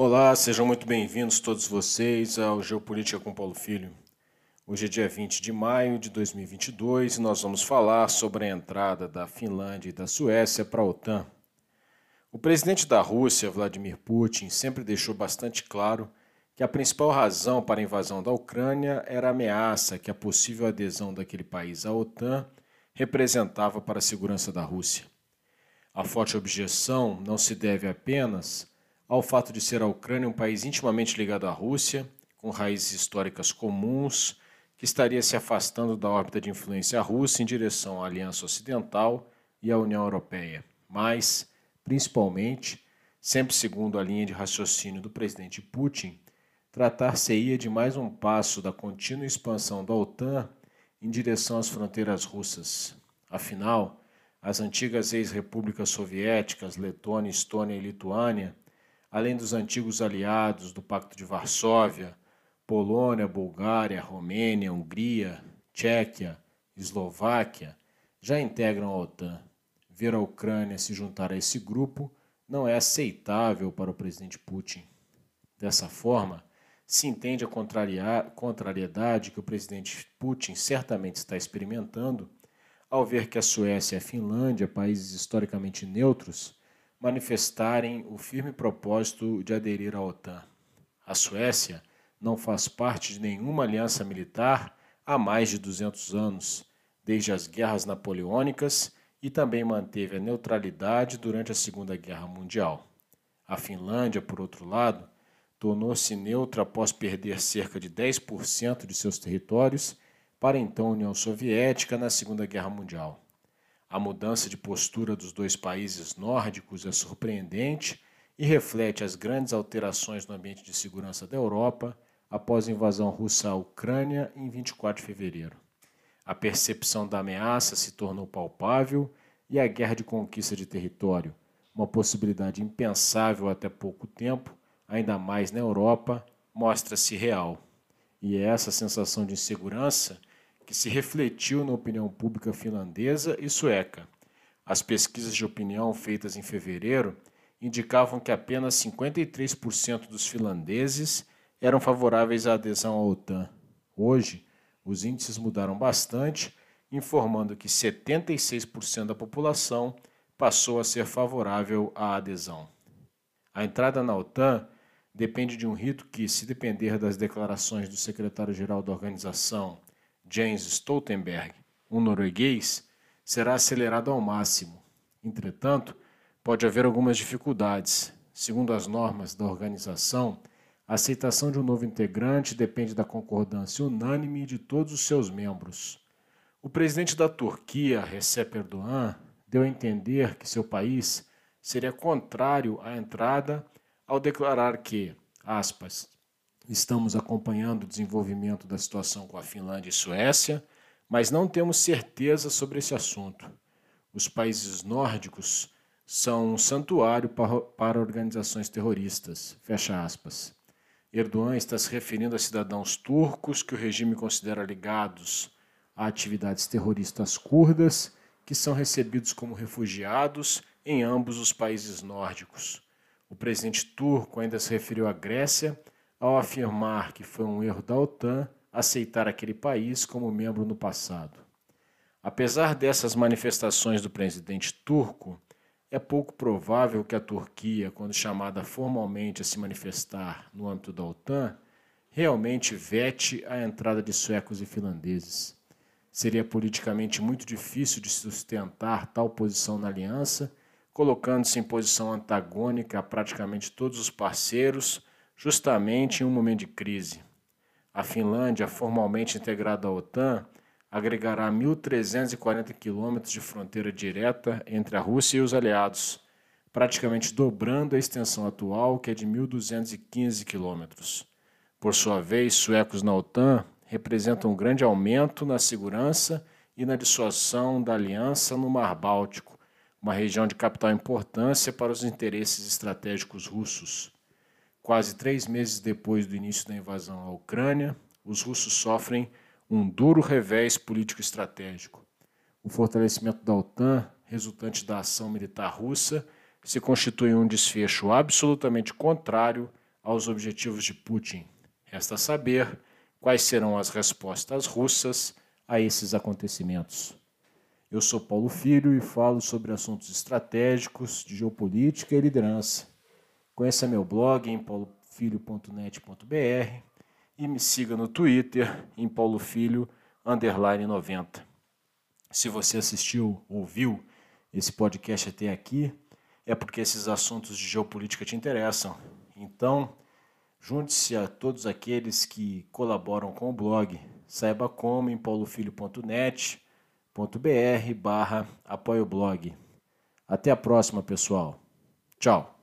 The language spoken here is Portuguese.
Olá, sejam muito bem-vindos todos vocês ao Geopolítica com Paulo Filho. Hoje é dia 20 de maio de 2022 e nós vamos falar sobre a entrada da Finlândia e da Suécia para a OTAN. O presidente da Rússia, Vladimir Putin, sempre deixou bastante claro que a principal razão para a invasão da Ucrânia era a ameaça que a possível adesão daquele país à OTAN representava para a segurança da Rússia. A forte objeção não se deve apenas ao fato de ser a Ucrânia um país intimamente ligado à Rússia, com raízes históricas comuns, que estaria se afastando da órbita de influência russa em direção à Aliança Ocidental e à União Europeia, mas, principalmente, sempre segundo a linha de raciocínio do presidente Putin, tratar-se-ia de mais um passo da contínua expansão da OTAN em direção às fronteiras russas. Afinal, as antigas ex-repúblicas soviéticas, Letônia, Estônia e Lituânia, além dos antigos aliados do Pacto de Varsóvia, Polônia, Bulgária, Romênia, Hungria, Tchequia, Eslováquia, já integram a OTAN. Ver a Ucrânia se juntar a esse grupo não é aceitável para o presidente Putin. Dessa forma, se entende a contrariedade que o presidente Putin certamente está experimentando ao ver que a Suécia e a Finlândia, países historicamente neutros, manifestarem o firme propósito de aderir à OTAN. A Suécia não faz parte de nenhuma aliança militar há mais de 200 anos, desde as guerras napoleônicas e também manteve a neutralidade durante a Segunda Guerra Mundial. A Finlândia, por outro lado, tornou-se neutra após perder cerca de 10% de seus territórios para então a União Soviética na Segunda Guerra Mundial. A mudança de postura dos dois países nórdicos é surpreendente e reflete as grandes alterações no ambiente de segurança da Europa após a invasão russa à Ucrânia em 24 de fevereiro. A percepção da ameaça se tornou palpável e a guerra de conquista de território, uma possibilidade impensável até pouco tempo, ainda mais na Europa, mostra-se real. E é essa sensação de insegurança que se refletiu na opinião pública finlandesa e sueca. As pesquisas de opinião feitas em fevereiro indicavam que apenas 53% dos finlandeses eram favoráveis à adesão à OTAN. Hoje, os índices mudaram bastante, informando que 76% da população passou a ser favorável à adesão. A entrada na OTAN depende de um rito que, se depender das declarações do secretário-geral da organização, Jens Stoltenberg, um norueguês, será acelerado ao máximo. Entretanto, pode haver algumas dificuldades. Segundo as normas da organização, a aceitação de um novo integrante depende da concordância unânime de todos os seus membros. O presidente da Turquia, Recep Erdogan, deu a entender que seu país seria contrário à entrada ao declarar que, aspas, Estamos acompanhando o desenvolvimento da situação com a Finlândia e Suécia, mas não temos certeza sobre esse assunto. Os países nórdicos são um santuário para, organizações terroristas. Fecha aspas. Erdogan está se referindo a cidadãos turcos que o regime considera ligados a atividades terroristas curdas, que são recebidos como refugiados em ambos os países nórdicos. O presidente turco ainda se referiu à Grécia ao afirmar que foi um erro da OTAN aceitar aquele país como membro no passado. Apesar dessas manifestações do presidente turco, é pouco provável que a Turquia, quando chamada formalmente a se manifestar no âmbito da OTAN, realmente vete a entrada de suecos e finlandeses. Seria politicamente muito difícil de sustentar tal posição na aliança, colocando-se em posição antagônica a praticamente todos os parceiros justamente em um momento de crise. A Finlândia, formalmente integrada à OTAN, agregará 1.340 quilômetros de fronteira direta entre a Rússia e os aliados, praticamente dobrando a extensão atual, que é de 1.215 quilômetros. Por sua vez, suecos na OTAN representam um grande aumento na segurança e na dissuasão da aliança no Mar Báltico, uma região de capital importância para os interesses estratégicos russos. Quase três meses depois do início da invasão à Ucrânia, os russos sofrem um duro revés político-estratégico. O fortalecimento da OTAN, resultante da ação militar russa, se constitui um desfecho absolutamente contrário aos objetivos de Putin. Resta saber quais serão as respostas russas a esses acontecimentos. Eu sou Paulo Filho e falo sobre assuntos estratégicos de geopolítica e liderança. Conheça meu blog em paulofilho.net.br e me siga no Twitter em paulofilho 90. Se você assistiu ou viu esse podcast até aqui, é porque esses assuntos de geopolítica te interessam. Então, junte-se a todos aqueles que colaboram com o blog. Saiba como em paulofilho.net.br barra apoio blog. Até a próxima, pessoal. Tchau.